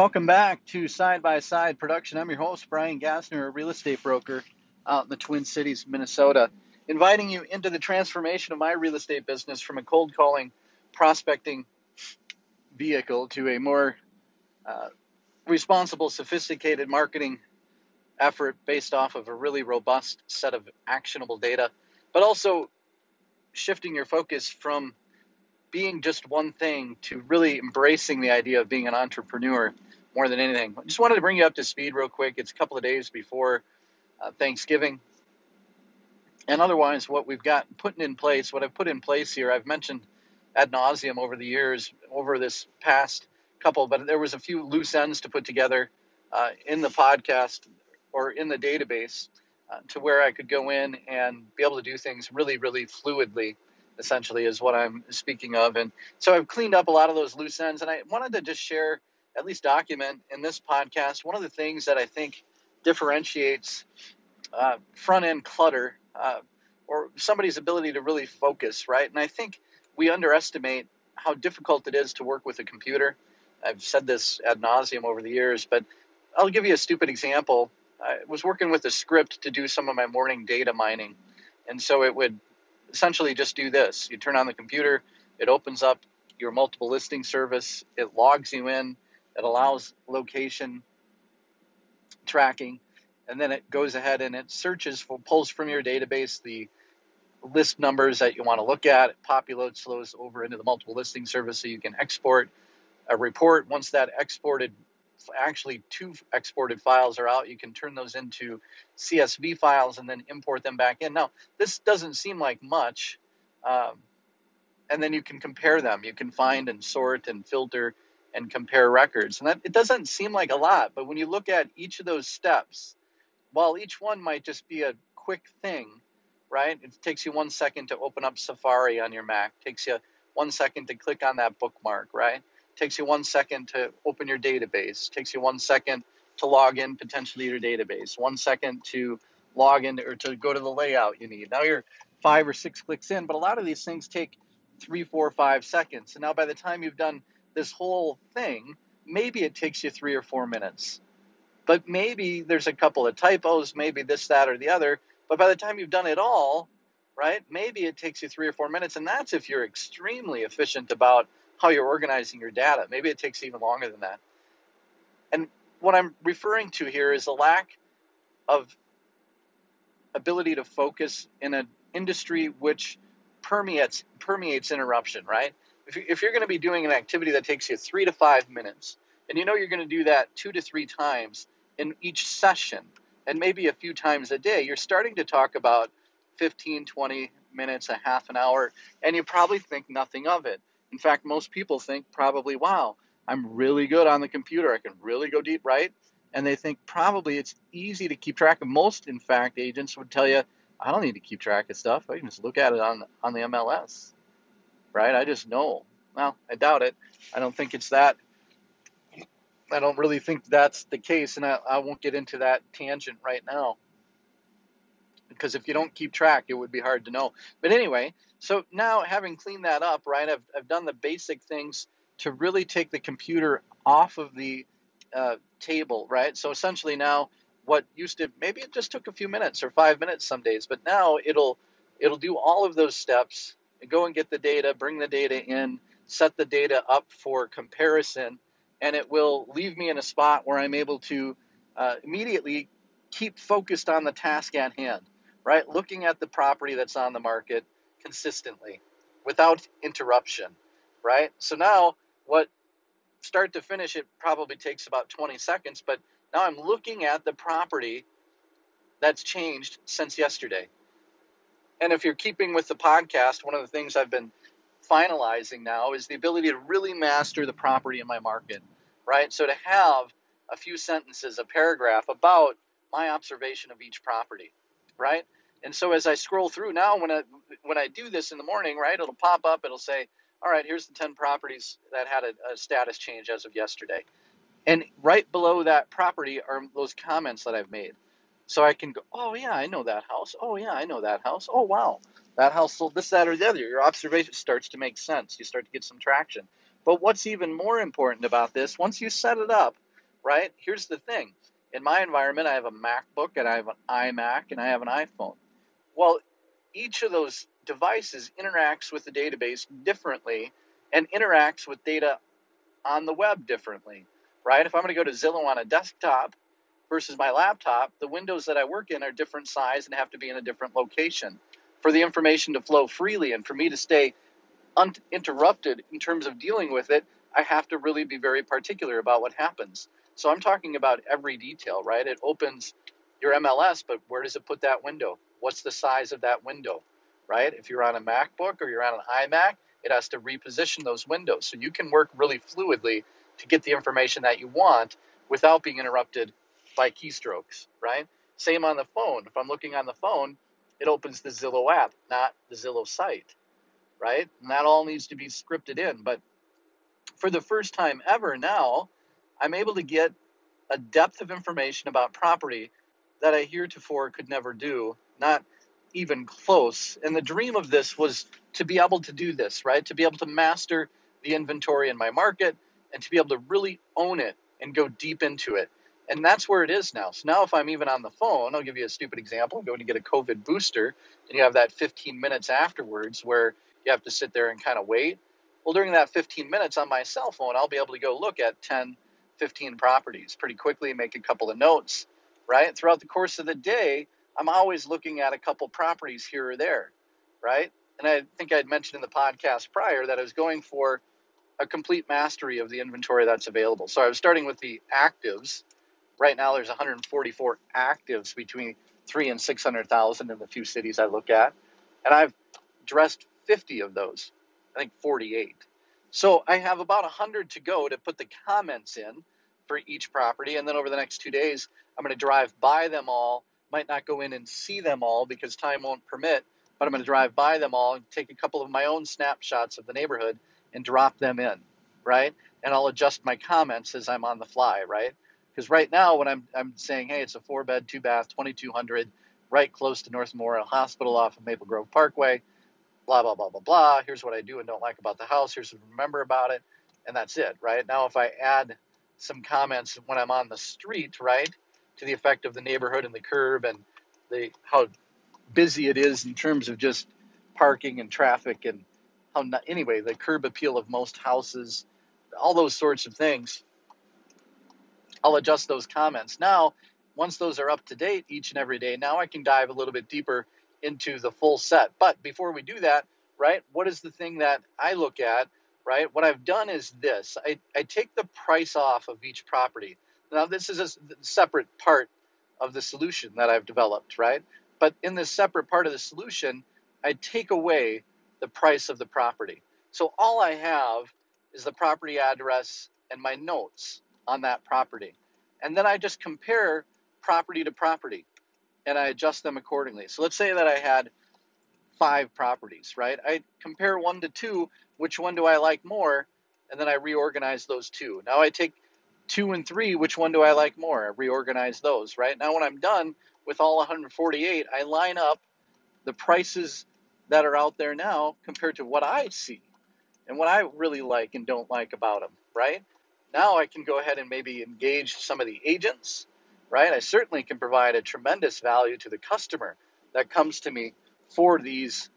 Welcome back to Side by Side Production. I'm your host, Brian Gassner, a real estate broker out in the Twin Cities, Minnesota, inviting you into the transformation of my real estate business from a cold calling prospecting vehicle to a more uh, responsible, sophisticated marketing effort based off of a really robust set of actionable data, but also shifting your focus from being just one thing to really embracing the idea of being an entrepreneur more than anything. I just wanted to bring you up to speed real quick. It's a couple of days before uh, Thanksgiving. And otherwise, what we've got putting in place, what I've put in place here, I've mentioned ad nauseum over the years, over this past couple, but there was a few loose ends to put together uh, in the podcast or in the database uh, to where I could go in and be able to do things really, really fluidly essentially is what I'm speaking of. And so I've cleaned up a lot of those loose ends, and I wanted to just share, at least document in this podcast, one of the things that I think differentiates uh, front end clutter uh, or somebody's ability to really focus, right? And I think we underestimate how difficult it is to work with a computer. I've said this ad nauseum over the years, but I'll give you a stupid example. I was working with a script to do some of my morning data mining. And so it would essentially just do this. You turn on the computer, it opens up your multiple listing service, it logs you in, it allows location tracking, and then it goes ahead and it searches for pulls from your database the list numbers that you want to look at, it populates those over into the multiple listing service so you can export a report. Once that exported actually two exported files are out. You can turn those into CSV files and then import them back in. Now, this doesn't seem like much. Um, and then you can compare them. You can find and sort and filter and compare records. And that it doesn't seem like a lot, but when you look at each of those steps, while each one might just be a quick thing, right? It takes you one second to open up Safari on your Mac. Takes you one second to click on that bookmark, right? Takes you one second to open your database, takes you one second to log in potentially your database, one second to log in or to go to the layout you need. Now you're five or six clicks in, but a lot of these things take three, four, five seconds. And now by the time you've done this whole thing, maybe it takes you three or four minutes. But maybe there's a couple of typos, maybe this, that, or the other. But by the time you've done it all, right, maybe it takes you three or four minutes. And that's if you're extremely efficient about how you're organizing your data. Maybe it takes even longer than that. And what I'm referring to here is a lack of ability to focus in an industry which permeates permeates interruption, right? If, if you're going to be doing an activity that takes you three to five minutes, and you know you're going to do that two to three times in each session, and maybe a few times a day, you're starting to talk about 15, 20 minutes, a half an hour, and you probably think nothing of it. In fact, most people think probably, wow, I'm really good on the computer. I can really go deep, right? And they think probably it's easy to keep track of. Most, in fact, agents would tell you, I don't need to keep track of stuff. I can just look at it on on the MLS, right? I just know. Well, I doubt it. I don't think it's that. I don't really think that's the case, and I, I won't get into that tangent right now because if you don't keep track, it would be hard to know. But anyway, so now having cleaned that up, right, I've, I've done the basic things to really take the computer off of the uh, table, right? So essentially now what used to maybe it just took a few minutes or five minutes some days, but now it'll it'll do all of those steps and go and get the data, bring the data in, set the data up for comparison, and it will leave me in a spot where I'm able to uh, immediately keep focused on the task at hand right? Looking at the property that's on the market consistently without interruption, right? So now what start to finish it probably takes about 20 seconds, but now I'm looking at the property that's changed since yesterday. And if you're keeping with the podcast, one of the things I've been finalizing now is the ability to really master the property in my market, right? So to have a few sentences, a paragraph about my observation of each property right? And so as I scroll through now, when I when I do this in the morning, right, it'll pop up. It'll say, "All right, here's the 10 properties that had a, a status change as of yesterday," and right below that property are those comments that I've made. So I can go, "Oh yeah, I know that house. Oh yeah, I know that house. Oh wow, that house sold this, that, or the other." Your observation starts to make sense. You start to get some traction. But what's even more important about this, once you set it up, right? Here's the thing. In my environment, I have a MacBook and I have an iMac and I have an iPhone. Well, each of those devices interacts with the database differently and interacts with data on the web differently, right? If I'm going to go to Zillow on a desktop versus my laptop, the windows that I work in are different size and have to be in a different location for the information to flow freely and for me to stay uninterrupted in terms of dealing with it, I have to really be very particular about what happens. So I'm talking about every detail, right? It opens your MLS, but where does it put that window? What's the size of that window, right? If you're on a MacBook or you're on an iMac, it has to reposition those windows. So you can work really fluidly to get the information that you want without being interrupted by keystrokes, right? Same on the phone. If I'm looking on the phone, it opens the Zillow app, not the Zillow site, right? And that all needs to be scripted in. But for the first time ever now, I'm able to get a depth of information about property that I heretofore could never do, not even close. And the dream of this was to be able to do this, right? To be able to master the inventory in my market and to be able to really own it and go deep into it. And that's where it is now. So now, if I'm even on the phone, I'll give you a stupid example. I'm going to get a COVID booster, and you have that 15 minutes afterwards where you have to sit there and kind of wait. Well, during that 15 minutes on my cell phone, I'll be able to go look at 10, 15 properties pretty quickly, make a couple of notes, right? Throughout the course of the day, I'm always looking at a couple properties here or there, right? And I think I'd mentioned in the podcast prior that I was going for a complete mastery of the inventory that's available. So I was starting with the actives. Right now, there's 144 actives between three and 600,000 in the few cities I look at, and I've dressed 50 of those. I think 48. So I have about 100 to go to put the comments in for each property, and then over the next two days, I'm going to drive by them all. Might not go in and see them all because time won't permit, but I'm going to drive by them all and take a couple of my own snapshots of the neighborhood and drop them in, right? And I'll adjust my comments as I'm on the fly, right? Because right now, when I'm, I'm saying, hey, it's a four bed, two bath, 2200, right close to North Memorial Hospital off of Maple Grove Parkway, blah, blah, blah, blah, blah. Here's what I do and don't like about the house. Here's what I remember about it. And that's it, right? Now, if I add some comments when I'm on the street, right, to the effect of the neighborhood and the curb and the how busy it is in terms of just parking and traffic and how not, anyway the curb appeal of most houses, all those sorts of things. I'll adjust those comments now. Once those are up to date each and every day, now I can dive a little bit deeper into the full set. But before we do that, right, what is the thing that I look at, right? What I've done is this I, I take the price off of each property. Now, this is a separate part of the solution that I've developed, right? But in this separate part of the solution, I take away the price of the property. So all I have is the property address and my notes on that property. And then I just compare property to property and I adjust them accordingly. So let's say that I had five properties, right? I compare one to two, which one do I like more? And then I reorganize those two. Now I take two and three, which one do I like more? I reorganize those, right? Now when I'm done with all 148, I line up the prices that are out there now compared to what I see and what I really like and don't like about them, right? Now I can go ahead and maybe engage some of the agents right? I certainly can provide a tremendous value to the customer that comes to me for these,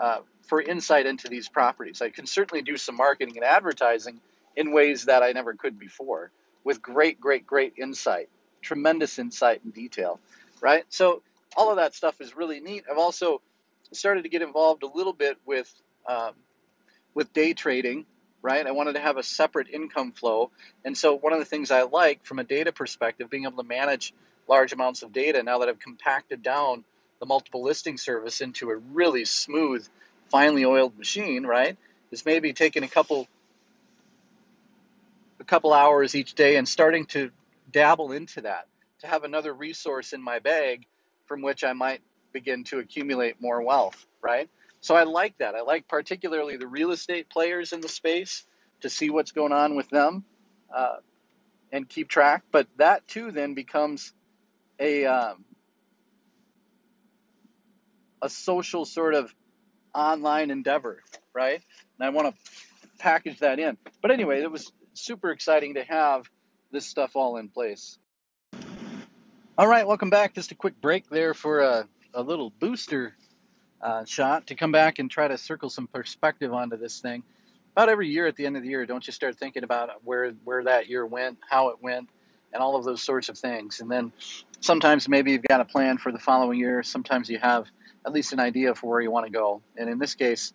uh, for insight into these properties. I can certainly do some marketing and advertising in ways that I never could before with great, great, great insight, tremendous insight and detail, right? So all of that stuff is really neat. I've also started to get involved a little bit with um, with day trading right? I wanted to have a separate income flow. And so, one of the things I like from a data perspective, being able to manage large amounts of data now that I've compacted down the multiple listing service into a really smooth, finely oiled machine, right? Is maybe taking a couple a couple hours each day and starting to dabble into that to have another resource in my bag from which I might begin to accumulate more wealth, right? So I like that. I like particularly the real estate players in the space to see what's going on with them uh, and keep track. But that too then becomes a um, a social sort of online endeavor, right? And I want to package that in. But anyway, it was super exciting to have this stuff all in place. All right, welcome back. Just a quick break there for a, a little booster uh, shot to come back and try to circle some perspective onto this thing. About every year at the end of the year, don't you start thinking about where where that year went, how it went, and all of those sorts of things. And then sometimes maybe you've got a plan for the following year. Sometimes you have at least an idea for where you want to go. And in this case,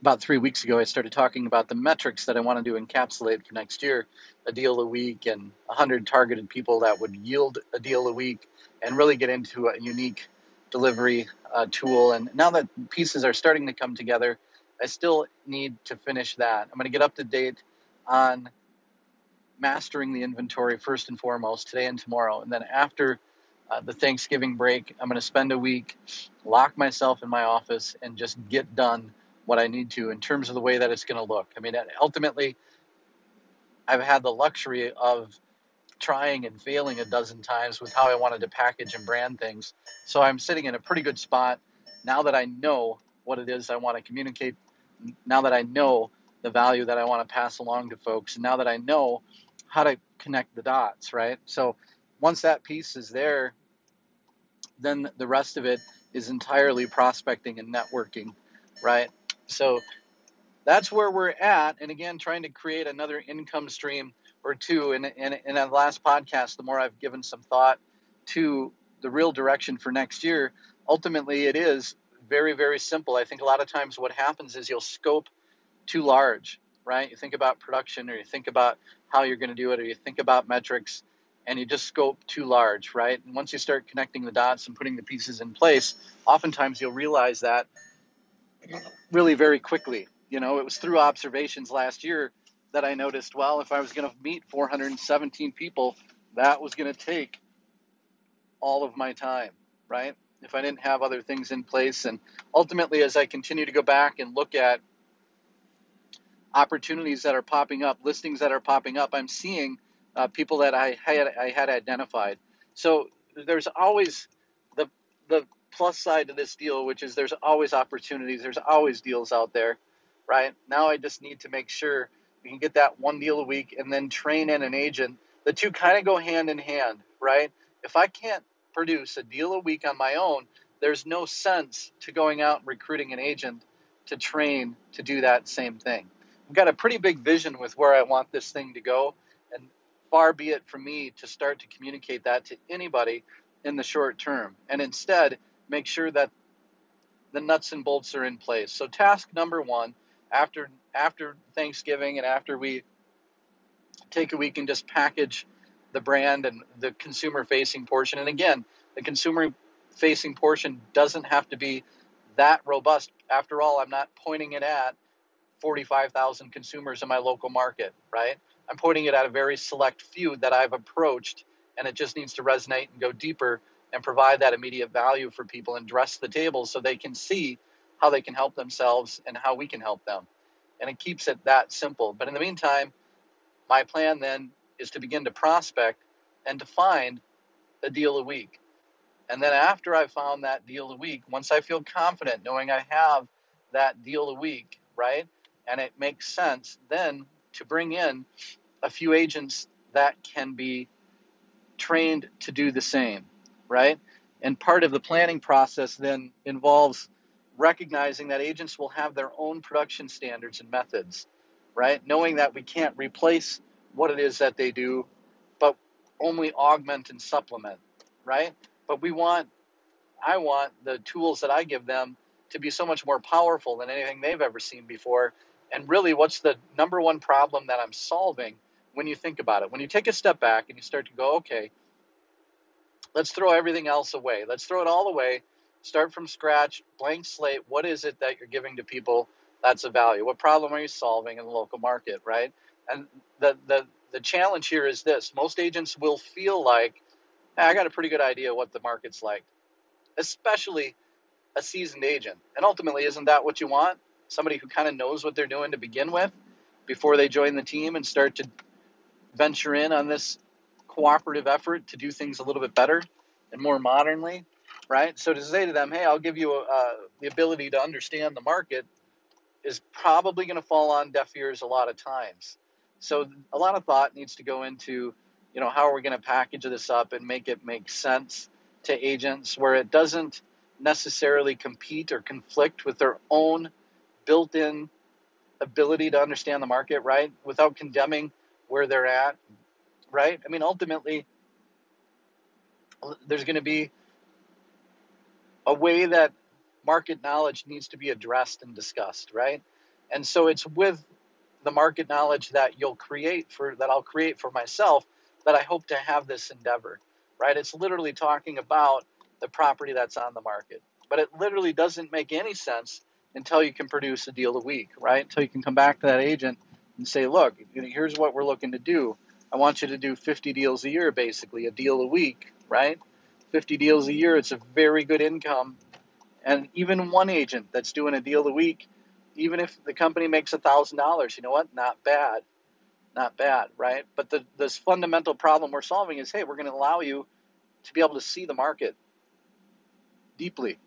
about three weeks ago, I started talking about the metrics that I wanted to encapsulate for next year a deal a week and 100 targeted people that would yield a deal a week and really get into a unique delivery uh, tool. And now that pieces are starting to come together, I still need to finish that. I'm going to get up to date on mastering the inventory first and foremost today and tomorrow. And then after uh, the Thanksgiving break, I'm going to spend a week, lock myself in my office, and just get done what I need to in terms of the way that it's going to look. I mean, ultimately, I've had the luxury of trying and failing a dozen times with how I wanted to package and brand things. So I'm sitting in a pretty good spot now that I know what it is I want to communicate, now that I know the value that I want to pass along to folks, and now that I know how to connect the dots, right? So once that piece is there, then the rest of it is entirely prospecting and networking, right? So that's where we're at. And again, trying to create another income stream or two. And in, in, in the last podcast, the more I've given some thought to the real direction for next year, ultimately it is very, very simple. I think a lot of times what happens is you'll scope too large, right? You think about production or you think about how you're going to do it or you think about metrics and you just scope too large, right? And once you start connecting the dots and putting the pieces in place, oftentimes you'll realize that really very quickly. You know, it was through observations last year that I noticed, well, if I was going to meet 417 people, that was going to take all of my time, right? If I didn't have other things in place. And ultimately, as I continue to go back and look at opportunities that are popping up, listings that are popping up, I'm seeing uh, people that I had, I had identified. So there's always the, the plus side to this deal, which is there's always opportunities, there's always deals out there, right? Now I just need to make sure we can get that one deal a week and then train in an agent. The two kind of go hand in hand, right? If I can't produce a deal a week on my own, there's no sense to going out and recruiting an agent to train to do that same thing. I've got a pretty big vision with where I want this thing to go, and far be it from me to start to communicate that to anybody in the short term. And instead, make sure that the nuts and bolts are in place. So task number one, after after Thanksgiving and after we take a week and just package the brand and the consumer facing portion. And again, the consumer facing portion doesn't have to be that robust. After all, I'm not pointing it at 45,000 consumers in my local market, right? I'm pointing it at a very select few that I've approached, and it just needs to resonate and go deeper and provide that immediate value for people and dress the table so they can see how they can help themselves and how we can help them. And it keeps it that simple. But in the meantime, my plan then is to begin to prospect and to find a deal a week. And then after I've found that deal a week, once I feel confident knowing I have that deal a week, right? And it makes sense, then to bring in a few agents that can be trained to do the same right? And part of the planning process then involves recognizing that agents will have their own production standards and methods, right? Knowing that we can't replace what it is that they do, but only augment and supplement, right? But we want, I want the tools that I give them to be so much more powerful than anything they've ever seen before. And really, what's the number one problem that I'm solving when you think about it? When you take a step back and you start to go, okay, Let's throw everything else away. Let's throw it all away. Start from scratch, blank slate. What is it that you're giving to people that's of value? What problem are you solving in the local market, right? And the the the challenge here is this: most agents will feel like hey, I got a pretty good idea what the market's like, especially a seasoned agent. And ultimately, isn't that what you want? Somebody who kind of knows what they're doing to begin with before they join the team and start to venture in on this cooperative effort to do things a little bit better and more modernly, right? So to say to them, hey, I'll give you uh, the ability to understand the market is probably going to fall on deaf ears a lot of times. So a lot of thought needs to go into, you know, how are we going to package this up and make it make sense to agents where it doesn't necessarily compete or conflict with their own built-in ability to understand the market, right? Without condemning where they're at, right? I mean, ultimately, there's going to be a way that market knowledge needs to be addressed and discussed, right? And so it's with the market knowledge that you'll create for that I'll create for myself that I hope to have this endeavor, right? It's literally talking about the property that's on the market. But it literally doesn't make any sense until you can produce a deal a week, right? Until you can come back to that agent and say, look, here's what we're looking to do. I want you to do 50 deals a year, basically, a deal a week, right? 50 deals a year, it's a very good income. And even one agent that's doing a deal a week, even if the company makes a $1,000, you know what? Not bad. Not bad, right? But the this fundamental problem we're solving is hey, we're going to allow you to be able to see the market deeply,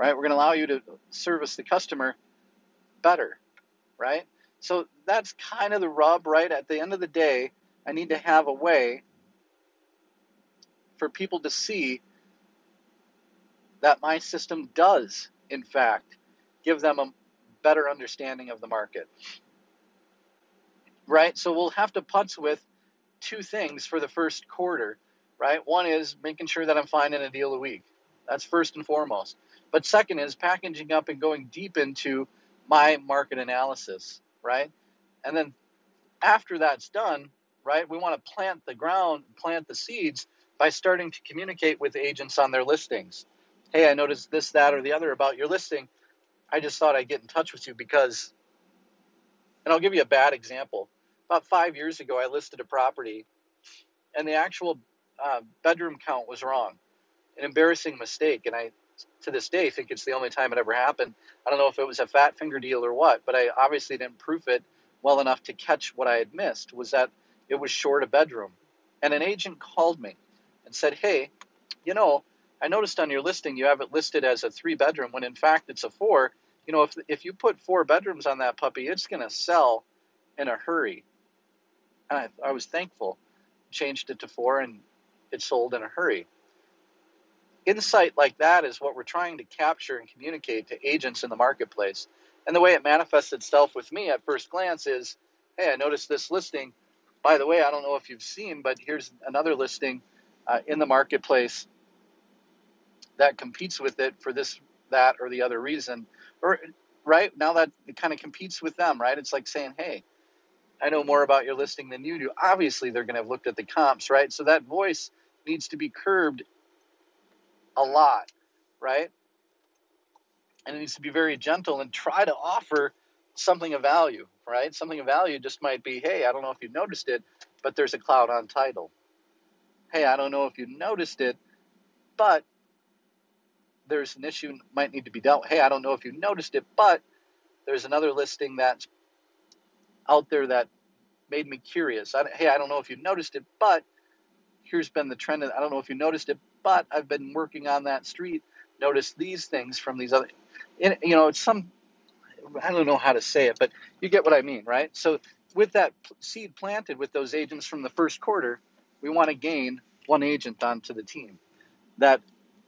right? We're going to allow you to service the customer better, right? So that's kind of the rub, right? At the end of the day, I need to have a way for people to see that my system does, in fact, give them a better understanding of the market. Right? So we'll have to putz with two things for the first quarter, right? One is making sure that I'm finding a deal a week. That's first and foremost. But second is packaging up and going deep into my market analysis, right? And then after that's done, right, we want to plant the ground, plant the seeds by starting to communicate with agents on their listings. Hey, I noticed this, that, or the other about your listing. I just thought I'd get in touch with you because, and I'll give you a bad example. About five years ago, I listed a property, and the actual uh, bedroom count was wrong. An embarrassing mistake, and I, to this day, think it's the only time it ever happened. I don't know if it was a fat finger deal or what, but I obviously didn't proof it well enough to catch what I had missed. Was that it was short a bedroom, and an agent called me and said, "Hey, you know, I noticed on your listing you have it listed as a three bedroom when in fact it's a four. You know, if if you put four bedrooms on that puppy, it's going to sell in a hurry." And I, I was thankful. Changed it to four, and it sold in a hurry. Insight like that is what we're trying to capture and communicate to agents in the marketplace. And the way it manifests itself with me at first glance is, hey, I noticed this listing by the way, I don't know if you've seen, but here's another listing uh, in the marketplace that competes with it for this, that, or the other reason. Or right now that it kind of competes with them, right? It's like saying, hey, I know more about your listing than you do. Obviously, they're going to have looked at the comps, right? So that voice needs to be curbed a lot, right? And it needs to be very gentle and try to offer something of value, right? Something of value just might be, hey, I don't know if you noticed it, but there's a cloud on title. Hey, I don't know if you noticed it, but there's an issue might need to be dealt. Hey, I don't know if you noticed it, but there's another listing that's out there that made me curious. I, hey, I don't know if you noticed it, but here's been the trend. I don't know if you noticed it, but I've been working on that street. Notice these things from these other, you know, it's some I don't know how to say it, but you get what I mean, right? So with that seed planted with those agents from the first quarter, we want to gain one agent onto the team that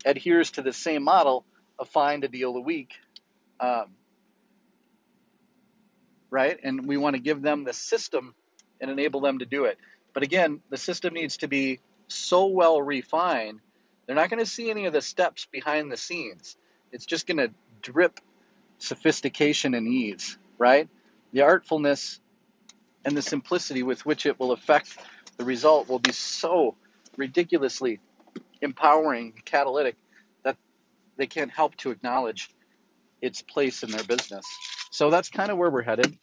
adheres to the same model of find a deal a week, um, right? And we want to give them the system and enable them to do it. But again, the system needs to be so well refined, they're not going to see any of the steps behind the scenes. It's just going to drip sophistication and ease, right? The artfulness and the simplicity with which it will affect the result will be so ridiculously empowering, catalytic, that they can't help to acknowledge its place in their business. So that's kind of where we're headed.